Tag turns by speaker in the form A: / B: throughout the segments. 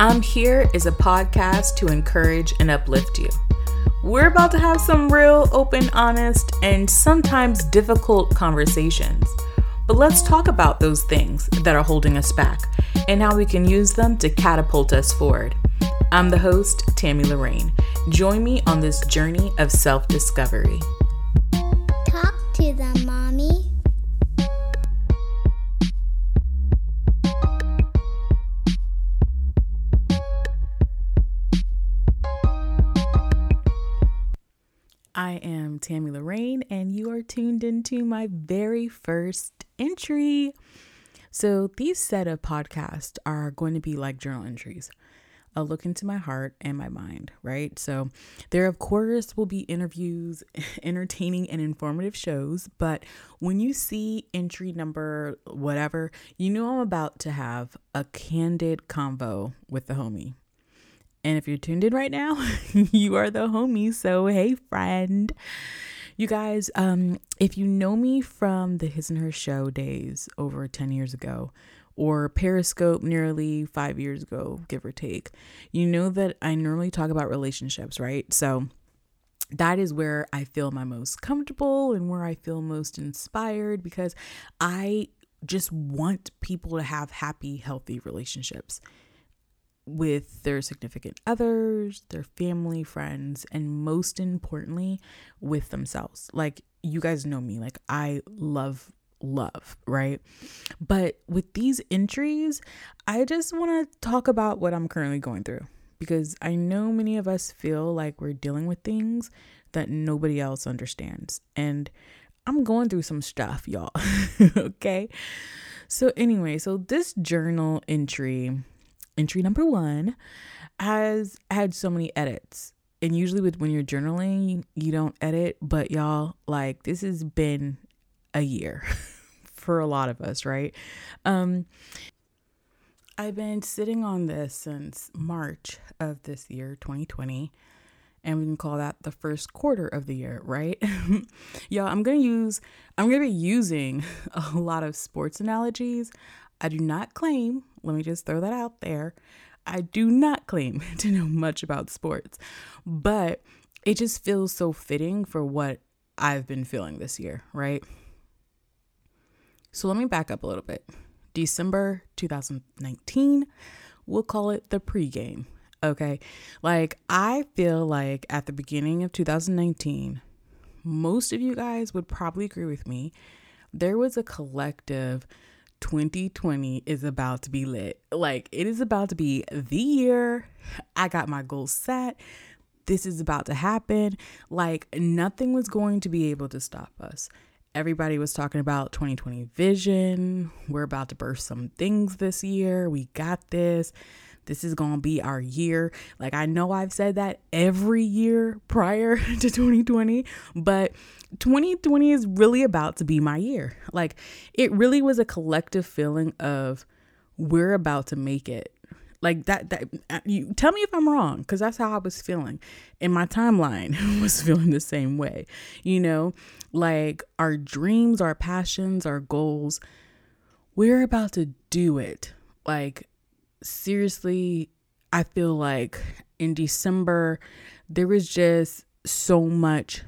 A: I'm Here is a podcast to encourage and uplift you. We're about to have some real, open, honest, and sometimes difficult conversations. But let's talk about those things that are holding us back and how we can use them to catapult us forward. I'm the host, Tammy Lorraine. Join me on this journey of self discovery. Tammy Lorraine, and you are tuned into my very first entry. So, these set of podcasts are going to be like journal entries a look into my heart and my mind, right? So, there, of course, will be interviews, entertaining, and informative shows. But when you see entry number whatever, you know I'm about to have a candid convo with the homie. And if you're tuned in right now, you are the homie. So, hey, friend. You guys, um, if you know me from the His and Her show days over 10 years ago, or Periscope nearly five years ago, give or take, you know that I normally talk about relationships, right? So, that is where I feel my most comfortable and where I feel most inspired because I just want people to have happy, healthy relationships with their significant others, their family, friends, and most importantly, with themselves. Like, you guys know me, like, I love love, right? But with these entries, I just want to talk about what I'm currently going through because I know many of us feel like we're dealing with things that nobody else understands. And I'm going through some stuff, y'all. okay. So, anyway, so this journal entry entry number one has had so many edits. And usually with when you're journaling, you don't edit, but y'all, like this has been a year for a lot of us, right? Um I've been sitting on this since March of this year, 2020 and we can call that the first quarter of the year, right? Y'all, I'm gonna use, I'm gonna be using a lot of sports analogies. I do not claim, let me just throw that out there. I do not claim to know much about sports, but it just feels so fitting for what I've been feeling this year, right? So let me back up a little bit. December 2019, we'll call it the pregame. Okay. Like, I feel like at the beginning of 2019, most of you guys would probably agree with me. There was a collective 2020 is about to be lit. Like, it is about to be the year. I got my goals set. This is about to happen. Like, nothing was going to be able to stop us. Everybody was talking about 2020 vision. We're about to burst some things this year. We got this. This is going to be our year. Like, I know I've said that every year prior to 2020, but 2020 is really about to be my year. Like, it really was a collective feeling of we're about to make it. Like that, that uh, you tell me if I'm wrong, because that's how I was feeling. And my timeline was feeling the same way. You know, like our dreams, our passions, our goals, we're about to do it. Like, seriously, I feel like in December, there was just so much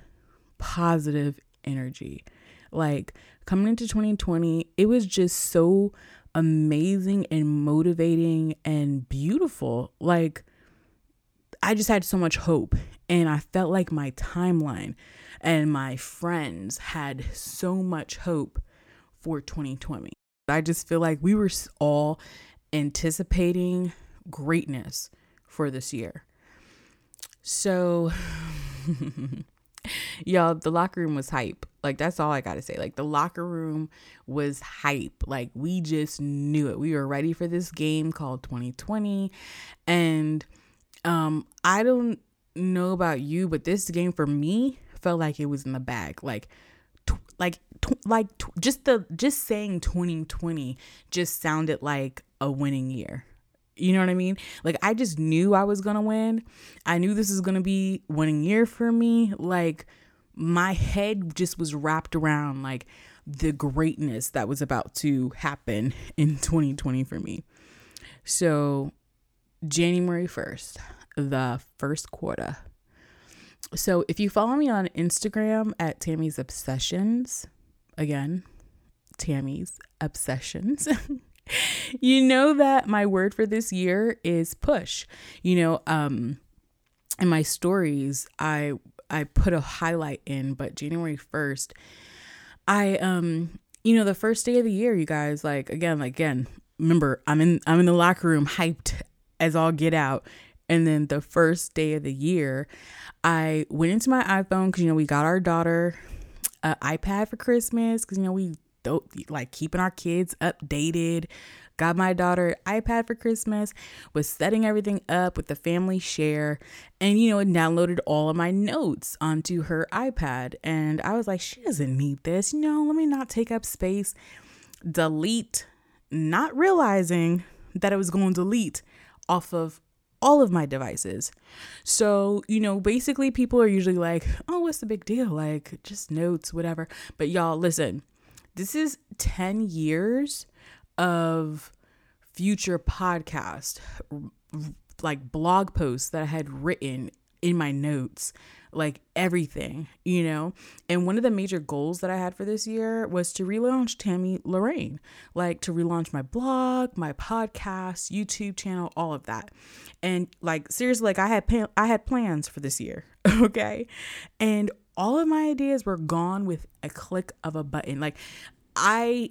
A: positive energy. Like coming into 2020, it was just so amazing and motivating and beautiful. Like I just had so much hope and I felt like my timeline and my friends had so much hope for 2020. I just feel like we were all anticipating greatness for this year. So Y'all, the locker room was hype. Like that's all I got to say. Like the locker room was hype. Like we just knew it. We were ready for this game called 2020 and um I don't know about you, but this game for me felt like it was in the bag. Like t- like t- like t- just the just saying 2020 just sounded like a winning year. You know what I mean? Like I just knew I was gonna win. I knew this is gonna be winning year for me. Like my head just was wrapped around like the greatness that was about to happen in 2020 for me. So January 1st, the first quarter. So if you follow me on Instagram at Tammy's Obsessions, again, Tammy's Obsessions, you know that my word for this year is push. You know, um in my stories, I I put a highlight in, but January 1st, I um you know, the first day of the year, you guys, like again, like again, remember, I'm in I'm in the locker room hyped as all get out. And then the first day of the year, I went into my iPhone because you know we got our daughter an iPad for Christmas because you know we like keeping our kids updated. Got my daughter iPad for Christmas, was setting everything up with the family share, and you know, it downloaded all of my notes onto her iPad. And I was like, she doesn't need this. You know, let me not take up space. Delete, not realizing that it was going to delete off of all of my devices. So, you know, basically people are usually like, oh, what's the big deal? Like, just notes, whatever. But y'all, listen, this is 10 years of future podcast, like blog posts that I had written in my notes like everything, you know? And one of the major goals that I had for this year was to relaunch Tammy Lorraine, like to relaunch my blog, my podcast, YouTube channel, all of that. And like seriously, like I had I had plans for this year, okay? And all of my ideas were gone with a click of a button. Like I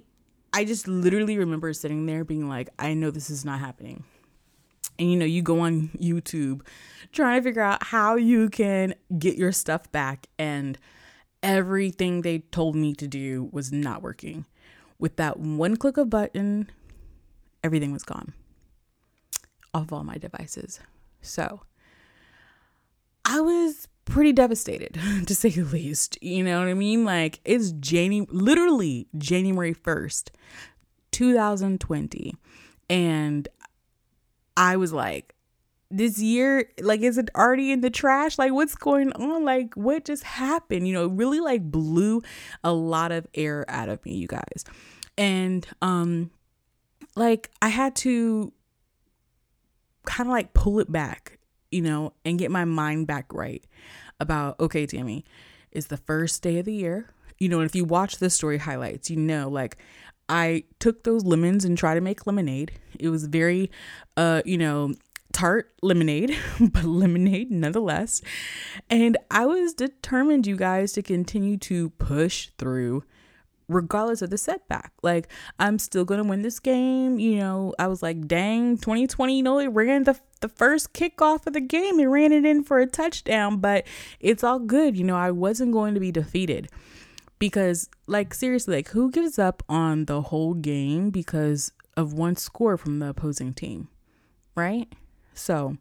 A: I just literally remember sitting there being like, I know this is not happening. And you know you go on youtube trying to figure out how you can get your stuff back and everything they told me to do was not working. With that one click of button everything was gone. Off all my devices. So i was pretty devastated to say the least you know what i mean like it's january literally january 1st 2020 and I was like, this year, like, is it already in the trash? Like, what's going on? Like, what just happened? You know, it really like blew a lot of air out of me, you guys. And, um, like, I had to kind of like pull it back, you know, and get my mind back right about, okay, Tammy, it's the first day of the year. You know, and if you watch the story highlights, you know, like I took those lemons and tried to make lemonade. It was very, uh, you know, tart lemonade, but lemonade nonetheless. And I was determined, you guys, to continue to push through regardless of the setback. Like, I'm still going to win this game. You know, I was like, dang, 2020, you know, it ran the, the first kickoff of the game. It ran it in for a touchdown, but it's all good. You know, I wasn't going to be defeated because like seriously like who gives up on the whole game because of one score from the opposing team right so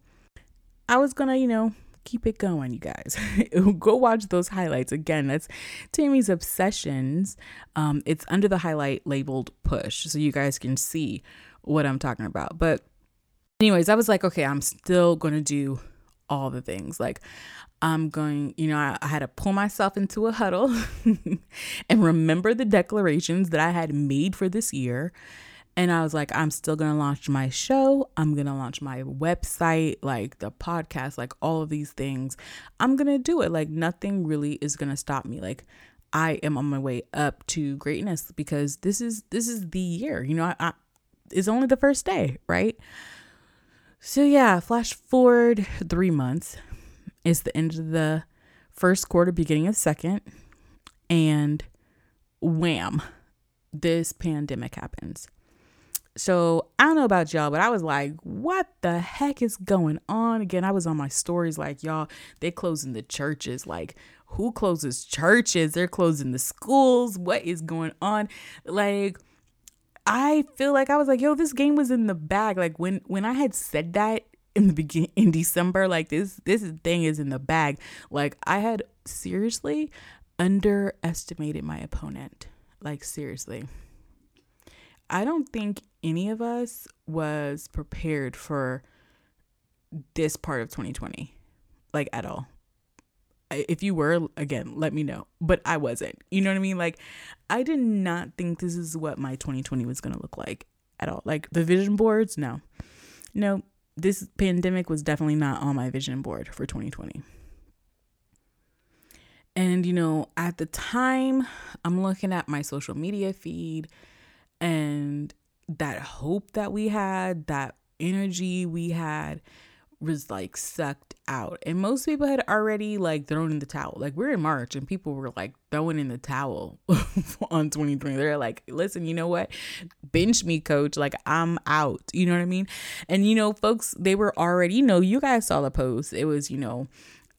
A: i was gonna you know keep it going you guys go watch those highlights again that's tammy's obsessions um it's under the highlight labeled push so you guys can see what i'm talking about but anyways i was like okay i'm still gonna do all the things like I'm going, you know, I, I, had to pull myself into a huddle and remember the declarations that I had made for this year. And I was like, I'm still going to launch my show. I'm going to launch my website, like the podcast, like all of these things. I'm going to do it. Like nothing really is going to stop me. Like I am on my way up to greatness because this is this is the year. You know, I, I it's only the first day, right? So yeah, flash forward 3 months it's the end of the first quarter, beginning of second, and wham, this pandemic happens. So I don't know about y'all, but I was like, what the heck is going on? Again, I was on my stories like, y'all, They're closing the churches. Like, who closes churches? They're closing the schools. What is going on? Like, I feel like I was like, yo, this game was in the bag. Like when when I had said that, in the beginning in December like this this thing is in the bag. Like I had seriously underestimated my opponent. Like seriously. I don't think any of us was prepared for this part of 2020 like at all if you were again let me know. But i wasn't. You know what i mean? Like i did not think this is what my 2020 was going to look like at all. Like the vision boards no. No this pandemic was definitely not on my vision board for 2020. And, you know, at the time, I'm looking at my social media feed and that hope that we had, that energy we had was like sucked out. And most people had already like thrown in the towel. Like we're in March and people were like throwing in the towel on 2020. They're like, listen, you know what? Bench me, coach. Like I'm out. You know what I mean? And you know, folks, they were already, you know, you guys saw the post. It was, you know,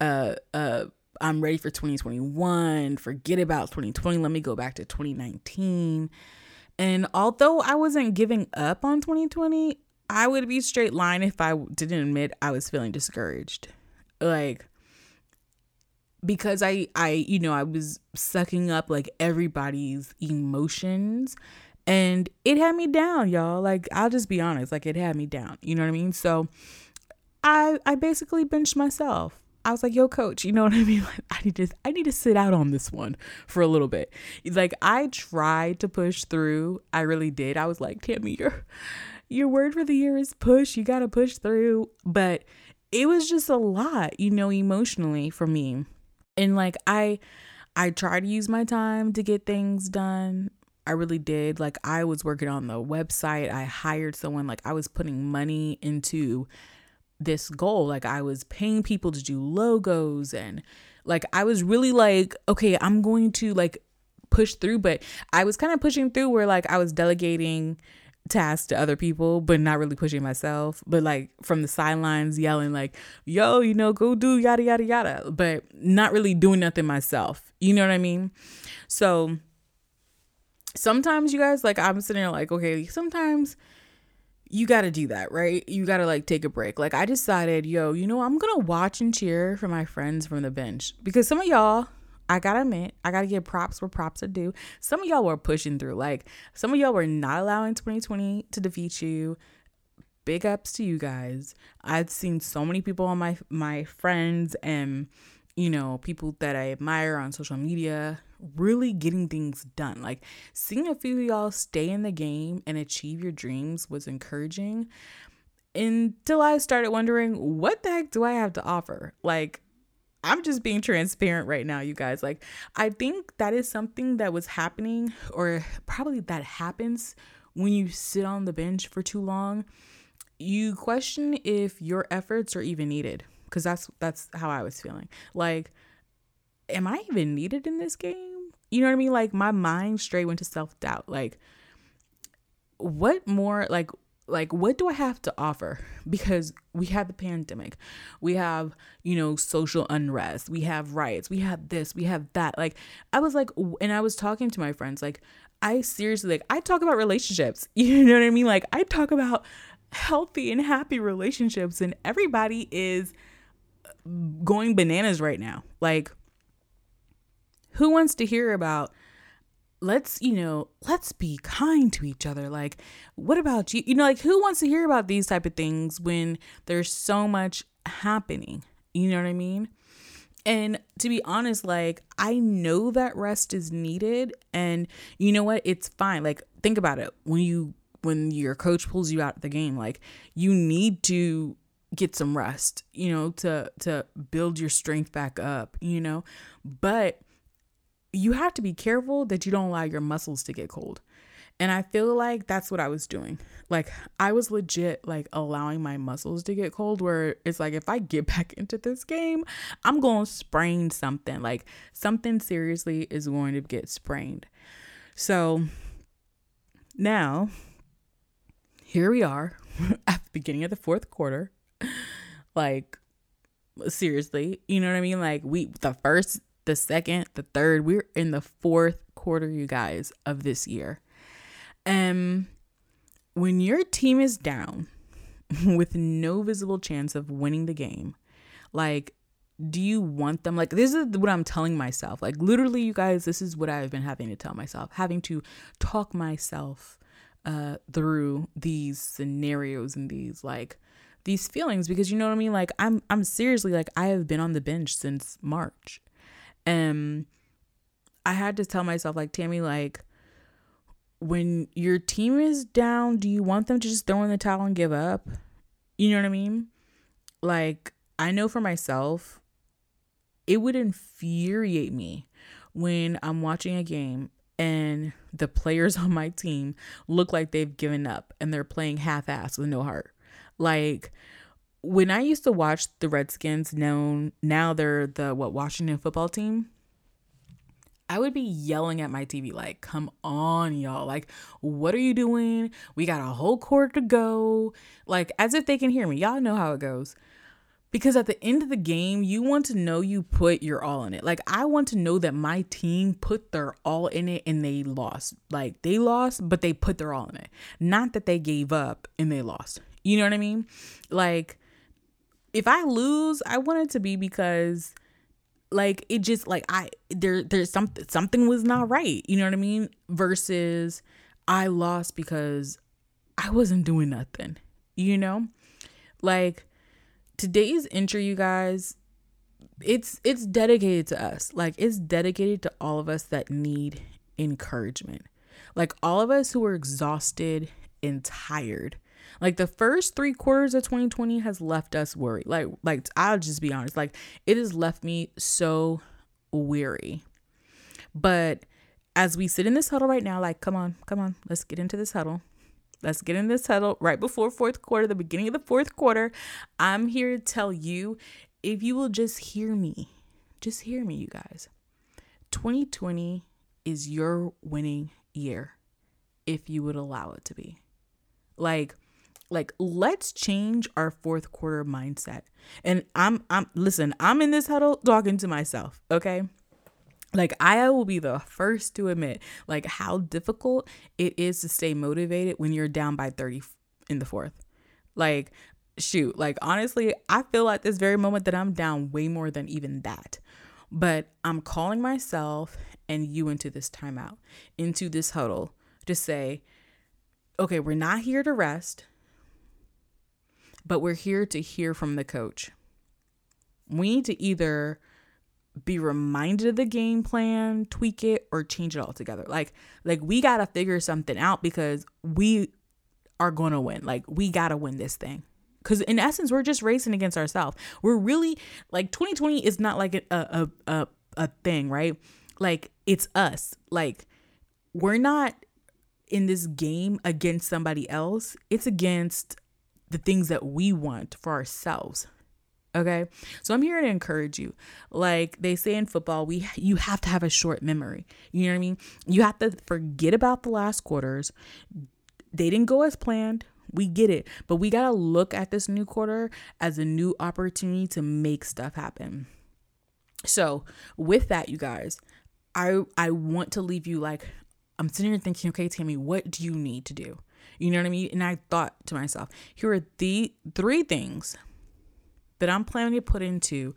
A: uh uh I'm ready for 2021. Forget about 2020. Let me go back to 2019. And although I wasn't giving up on 2020, I would be straight line if I didn't admit I was feeling discouraged. Like because I I you know, I was sucking up like everybody's emotions and it had me down, y'all. Like I'll just be honest, like it had me down. You know what I mean? So I I basically benched myself. I was like, "Yo, coach, you know what I mean? Like, I need to, I need to sit out on this one for a little bit." Like, I tried to push through. I really did. I was like, "Tammy, your, your word for the year is push. You got to push through." But it was just a lot, you know, emotionally for me. And like, I, I tried to use my time to get things done. I really did. Like, I was working on the website. I hired someone. Like, I was putting money into this goal. Like I was paying people to do logos and like I was really like, okay, I'm going to like push through, but I was kind of pushing through where like I was delegating tasks to other people, but not really pushing myself. But like from the sidelines yelling like, yo, you know, go do yada yada yada, but not really doing nothing myself. You know what I mean? So sometimes you guys like I'm sitting there like, okay, sometimes you got to do that, right? You got to like take a break. Like I decided, yo, you know, I'm going to watch and cheer for my friends from the bench because some of y'all, I got to admit, I got to give props where props are due. Some of y'all were pushing through. Like some of y'all were not allowing 2020 to defeat you. Big ups to you guys. I've seen so many people on my my friends and you know, people that I admire on social media really getting things done. Like seeing a few of y'all stay in the game and achieve your dreams was encouraging until I started wondering, what the heck do I have to offer? Like, I'm just being transparent right now, you guys. Like, I think that is something that was happening, or probably that happens when you sit on the bench for too long. You question if your efforts are even needed because that's that's how I was feeling. Like, am I even needed in this game? You know what I mean? Like my mind straight went to self doubt. Like, what more? Like, like what do I have to offer? Because we have the pandemic, we have you know social unrest, we have riots, we have this, we have that. Like, I was like, and I was talking to my friends. Like, I seriously like I talk about relationships. You know what I mean? Like, I talk about healthy and happy relationships, and everybody is uh, going bananas right now. Like, who wants to hear about let's you know let's be kind to each other. Like what about you? You know like who wants to hear about these type of things when there's so much happening? You know what i mean? And to be honest like i know that rest is needed and you know what? It's fine. Like think about it. When you when your coach pulls you out of the game like you need to get some rest, you know, to to build your strength back up, you know. But you have to be careful that you don't allow your muscles to get cold. And I feel like that's what I was doing. Like I was legit like allowing my muscles to get cold where it's like if I get back into this game, I'm going to sprain something. Like something seriously is going to get sprained. So now here we are at the beginning of the fourth quarter like seriously, you know what I mean? Like we the first, the second, the third, we're in the fourth quarter, you guys, of this year. And when your team is down with no visible chance of winning the game, like do you want them like this is what i'm telling myself like literally you guys this is what i've been having to tell myself having to talk myself uh through these scenarios and these like these feelings because you know what I mean? Like I'm I'm seriously like I have been on the bench since March. And I had to tell myself like Tammy like when your team is down, do you want them to just throw in the towel and give up? You know what I mean? Like, I know for myself, it would infuriate me when I'm watching a game and the players on my team look like they've given up and they're playing half ass with no heart. Like, when I used to watch the Redskins, known now they're the what Washington football team. I would be yelling at my TV like, "Come on, y'all! Like, what are you doing? We got a whole quarter to go." Like, as if they can hear me. Y'all know how it goes. Because at the end of the game, you want to know you put your all in it. Like, I want to know that my team put their all in it and they lost. Like, they lost, but they put their all in it. Not that they gave up and they lost. You know what I mean? Like, if I lose, I want it to be because like it just like I there there's something something was not right. You know what I mean? Versus I lost because I wasn't doing nothing. You know? Like today's entry you guys it's it's dedicated to us. Like it's dedicated to all of us that need encouragement. Like all of us who are exhausted and tired like the first three quarters of 2020 has left us worried. Like, like I'll just be honest, like it has left me so weary. But as we sit in this huddle right now, like, come on, come on, let's get into this huddle. Let's get in this huddle right before fourth quarter, the beginning of the fourth quarter. I'm here to tell you if you will just hear me, just hear me, you guys. 2020 is your winning year if you would allow it to be. Like, like let's change our fourth quarter mindset. And i'm i'm listen i'm in this huddle talking to myself okay? Like i will be the first to admit like how difficult it is to stay motivated when you're down by 30 in the fourth. Like shoot like honestly i feel at this very moment that i'm down way more than even that. But i'm calling myself and you into this timeout into this huddle to say okay we're not here to rest but we're here to hear from the coach. We need to either be reminded of the game plan, tweak it, or change it altogether. Like, like we gotta figure something out because we are gonna win. Like, we gotta win this thing. Cause in essence, we're just racing against ourselves. We're really like 2020 is not like a a a, a thing, right? Like it's us. Like we're not in this game against somebody else. It's against the things that we want for ourselves. Okay? So I'm here to encourage you. Like they say in football, we you have to have a short memory. You know what I mean? You have to forget about the last quarters. They didn't go as planned. We get it. But we got to look at this new quarter as a new opportunity to make stuff happen. So, with that, you guys, I I want to leave you like I'm sitting here thinking, okay, Tammy, what do you need to do? You know what I mean? And I thought to myself, here are the three things that I'm planning to put into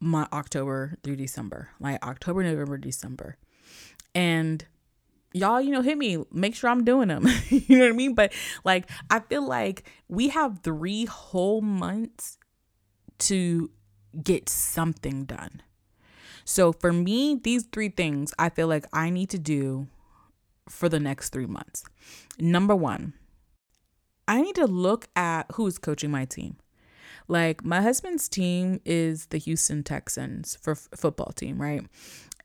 A: my October through December, like October, November, December. And y'all, you know, hit me, make sure I'm doing them. you know what I mean? But like, I feel like we have three whole months to get something done. So for me, these three things I feel like I need to do for the next three months. Number one, I need to look at who's coaching my team. Like my husband's team is the Houston Texans for f- football team, right?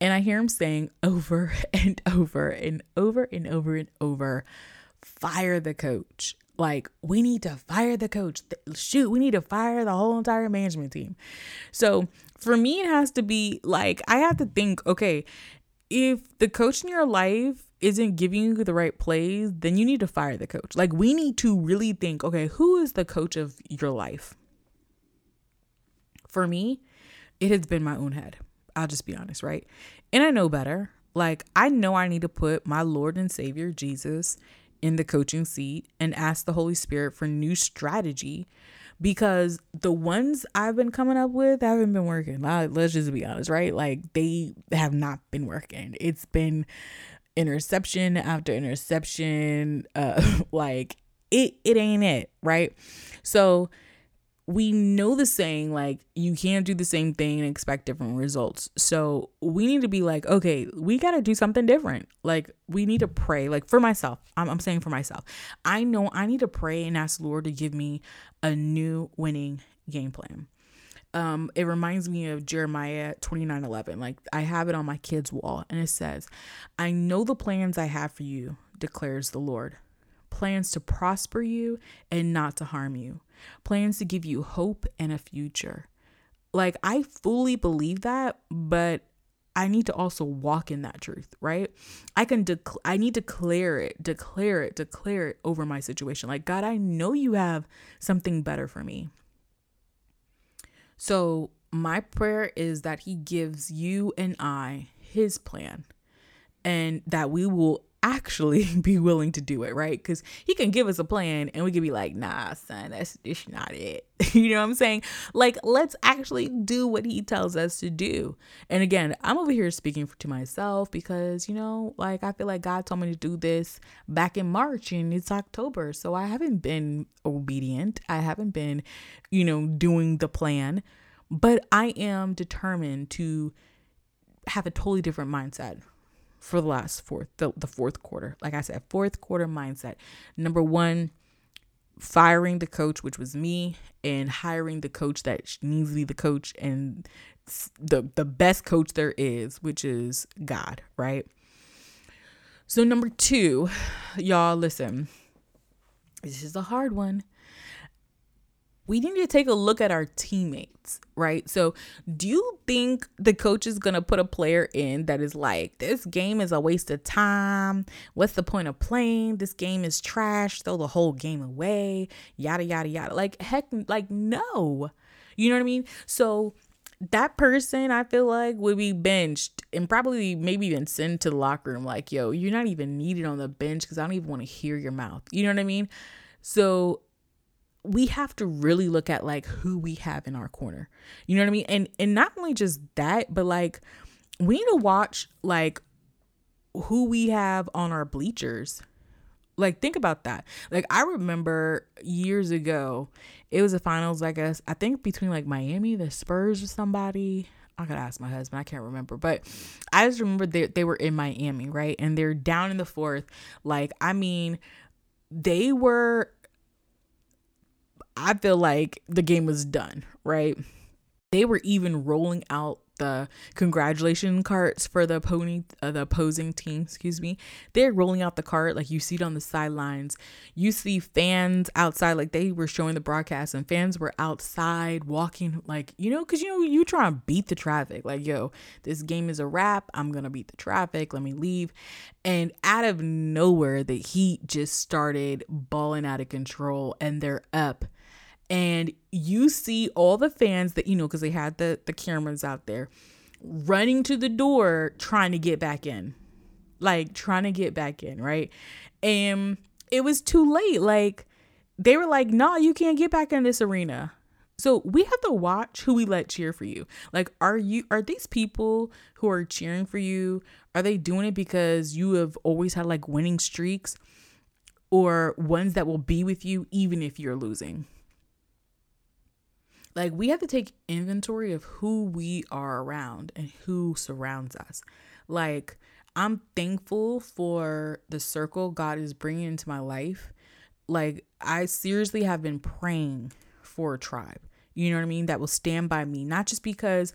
A: And I hear him saying over and over and over and over and over, fire the coach. Like we need to fire the coach. Shoot, we need to fire the whole entire management team. So for me, it has to be like I have to think, okay, if the coach in your life isn't giving you the right plays, then you need to fire the coach. Like we need to really think, okay, who is the coach of your life? For me, it has been my own head. I'll just be honest, right? And I know better. Like I know I need to put my Lord and Savior Jesus in the coaching seat and ask the Holy Spirit for new strategy because the ones I've been coming up with haven't been working. Let's just be honest, right? Like they have not been working. It's been interception after interception. Uh, like it, it ain't it, right? So we know the saying like you can't do the same thing and expect different results. So we need to be like, okay, we got to do something different. Like we need to pray. Like for myself, I'm, I'm saying for myself, I know I need to pray and ask Lord to give me a new winning game plan. Um, it reminds me of Jeremiah 29 11. Like I have it on my kids' wall, and it says, I know the plans I have for you, declares the Lord plans to prosper you and not to harm you, plans to give you hope and a future. Like, I fully believe that, but I need to also walk in that truth, right? I can dec- I need to declare it, declare it, declare it over my situation. Like, God, I know you have something better for me. So, my prayer is that he gives you and I his plan and that we will actually be willing to do it, right? Because he can give us a plan and we can be like, nah, son, that's just not it. you know what I'm saying? Like, let's actually do what he tells us to do. And again, I'm over here speaking to myself because, you know, like I feel like God told me to do this back in March and it's October. So I haven't been obedient. I haven't been, you know, doing the plan, but I am determined to have a totally different mindset for the last fourth the, the fourth quarter. Like i said fourth quarter mindset. Number one firing the coach which was me and hiring the coach that needs to be the coach and the the best coach there is which is god right? So number two y'all listen this is a hard one we need to take a look at our teammates, right? So, do you think the coach is going to put a player in that is like, this game is a waste of time? What's the point of playing? This game is trash. Throw the whole game away. Yada, yada, yada. Like, heck, like, no. You know what I mean? So, that person I feel like would be benched and probably maybe even sent to the locker room like, yo, you're not even needed on the bench because I don't even want to hear your mouth. You know what I mean? So we have to really look at like who we have in our corner. You know what I mean? And and not only just that, but like we need to watch like who we have on our bleachers. Like think about that. Like I remember years ago, it was a finals, I guess, I think between like Miami, the Spurs or somebody. I gotta ask my husband. I can't remember, but I just remember they they were in Miami, right? And they're down in the fourth. Like, I mean, they were I feel like the game was done, right? They were even rolling out the congratulation carts for the pony uh, the opposing team excuse me. They're rolling out the cart like you see it on the sidelines. You see fans outside like they were showing the broadcast and fans were outside walking like you know because you know you try to beat the traffic. Like yo this game is a wrap. I'm gonna beat the traffic. Let me leave. And out of nowhere the heat just started balling out of control and they're up and you see all the fans that you know because they had the the cameras out there running to the door trying to get back in like trying to get back in right? And it was too late like they were like nah you can't get back in this arena. So we have to watch who we let cheer for you. Like are you are these people who are cheering for you are they doing it because you have always had like winning streaks or ones that will be with you even if you're losing like we have to take inventory of who we are around and who surrounds us. Like I'm thankful for the circle God is bringing into my life. Like I seriously have been praying for a tribe. You know what I mean? That will stand by me, not just because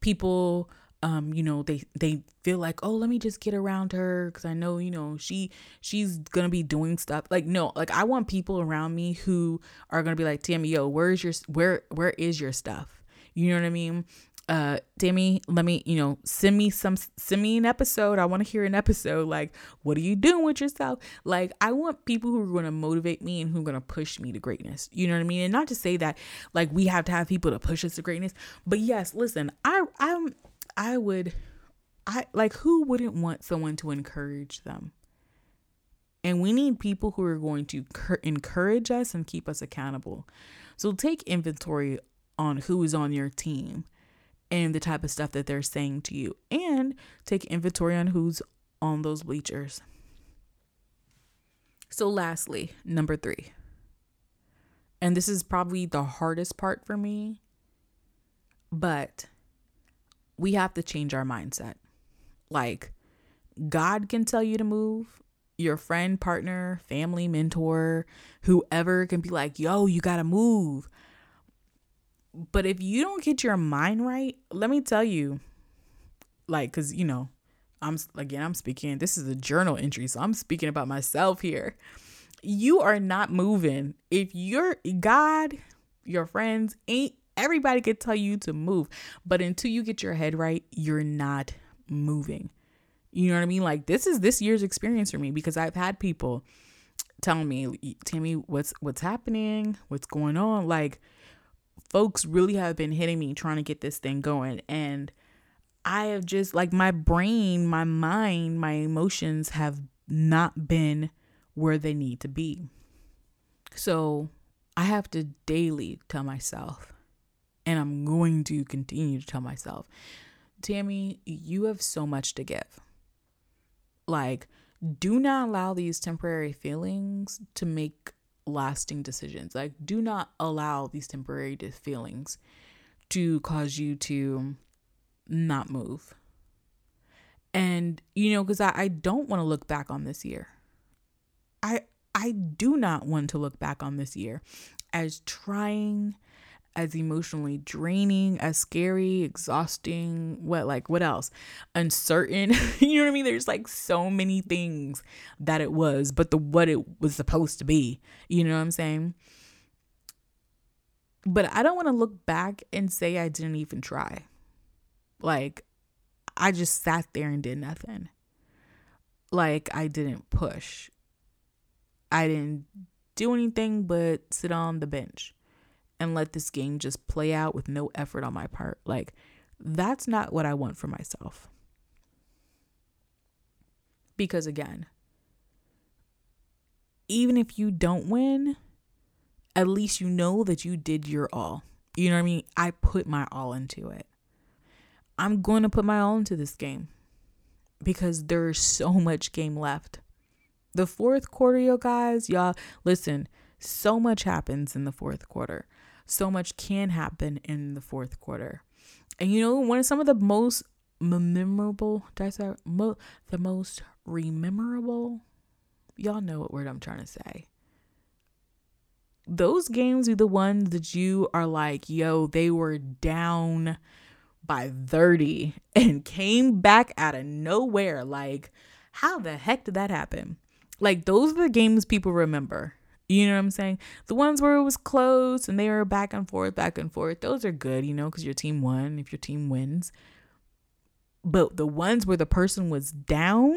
A: people um you know they they feel like oh let me just get around her because i know you know she she's gonna be doing stuff like no like i want people around me who are gonna be like tammy yo where's your where where is your stuff you know what i mean uh Tammy, let me, you know, send me some send me an episode. I want to hear an episode. Like, what are you doing with yourself? Like, I want people who are to motivate me and who are to push me to greatness. You know what I mean? And not to say that like we have to have people to push us to greatness, but yes, listen, I I'm I would I like who wouldn't want someone to encourage them? And we need people who are going to cur- encourage us and keep us accountable. So take inventory on who is on your team and the type of stuff that they're saying to you, and take inventory on who's on those bleachers. So, lastly, number three, And this is probably the hardest part for me. But we have to change our mindset. Like, God can tell you to move. Your friend, partner, family, mentor, whoever can be like, yo, you gotta move. But if you don't get your mind right, let me tell you, like, cause you know, I'm again, I'm speaking, this is a journal entry, so I'm speaking about myself here. You are not moving. If you're God, your friends ain't everybody could tell you to move, but until you get your head right, you're not moving. You know what I mean? Like this is this year's experience for me because I've had people tell me, Tammy, what's what's happening? What's going on? Like folks really have been hitting me trying to get this thing going and I have just like my brain, my mind, my emotions have not been where they need to be. So I have to daily tell myself, and I'm going to continue to tell myself, Tammy, you have so much to give. Like, do not allow these temporary feelings to make lasting decisions. Like, do not allow these temporary feelings to cause you to not move. And, you know, because I, I don't want to look back on this year. I I do not want to look back on this year as trying as emotionally draining, as scary, exhausting, what like what else? Uncertain. you know what I mean? There's like so many things that it was, but the what it was supposed to be. You know what I'm saying? But I don't want to look back and say I didn't even try. Like I just sat there and did nothing. Like I didn't push. I didn't do anything but sit on the bench and let this game just play out with no effort on my part. Like, that's not what I want for myself. Because again, even if you don't win, at least you know that you did your all. You know what I mean? I put my all into it. I'm going to put my all into this game because there's so much game left. The fourth quarter, yo guys, y'all, listen, so much happens in the fourth quarter so much can happen in the fourth quarter. And you know, one of some of the most memorable, did I say mo- the most rememberable? Y'all know what word I'm trying to say. Those games are the ones that you are like, yo, they were down by 30 and came back out of nowhere. Like, how the heck did that happen? Like, those are the games people remember. You know what I'm saying? The ones where it was close and they were back and forth, back and forth, those are good, you know, because your team won if your team wins. But the ones where the person was down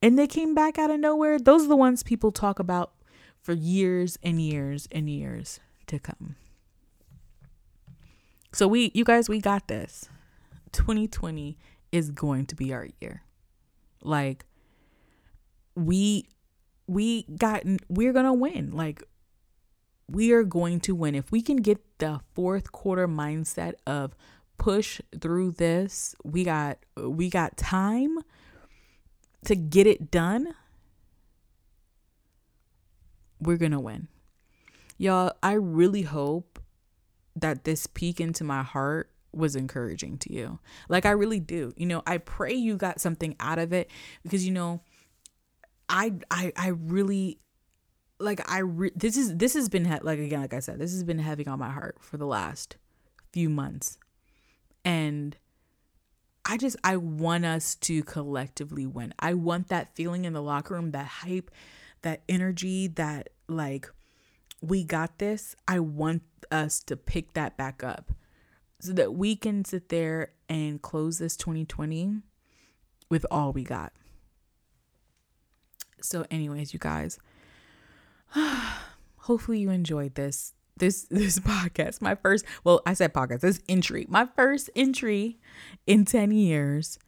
A: and they came back out of nowhere, those are the ones people talk about for years and years and years to come. So we you guys we got this. 2020 is going to be our year. Like we we got we're gonna win. Like we are going to win. If we can get the fourth quarter mindset of push through this we got we got time to get it done we're gonna win. Y'all i really hope that this peek into my heart was encouraging to you. Like i really do. You know i pray you got something out of it because you know I I I really like I re- this is this has been he- like again like I said this has been heavy on my heart for the last few months. And I just I want us to collectively win. I want that feeling in the locker room, that hype, that energy, that like we got this. I want us to pick that back up so that we can sit there and close this 2020 with all we got. So, anyways, you guys, hopefully you enjoyed this this this podcast. My first, well, I said podcast. This entry, my first entry in ten years.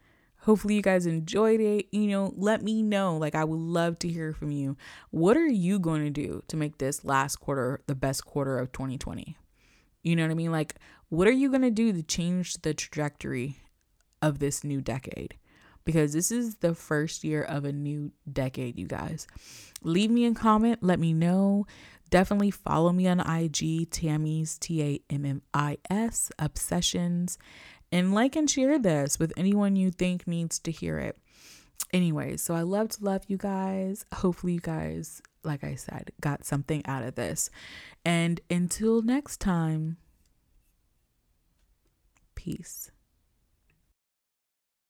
A: Hopefully you guys enjoyed it. You know, let me know. Like I would love to hear from you. What are you going to do to make this last quarter the best quarter of 2020? You know what I mean? Like what are you going to do to change the trajectory of this new decade? Because this is the first year of a new decade, you guys. Leave me a comment. Let me know. Definitely follow me on IG, Tammy's T A M M I S Obsessions, and like and share this with anyone you think needs to hear it. Anyway, so I love to love you guys. Hopefully, you guys, like I said, got something out of this. And until next time, peace.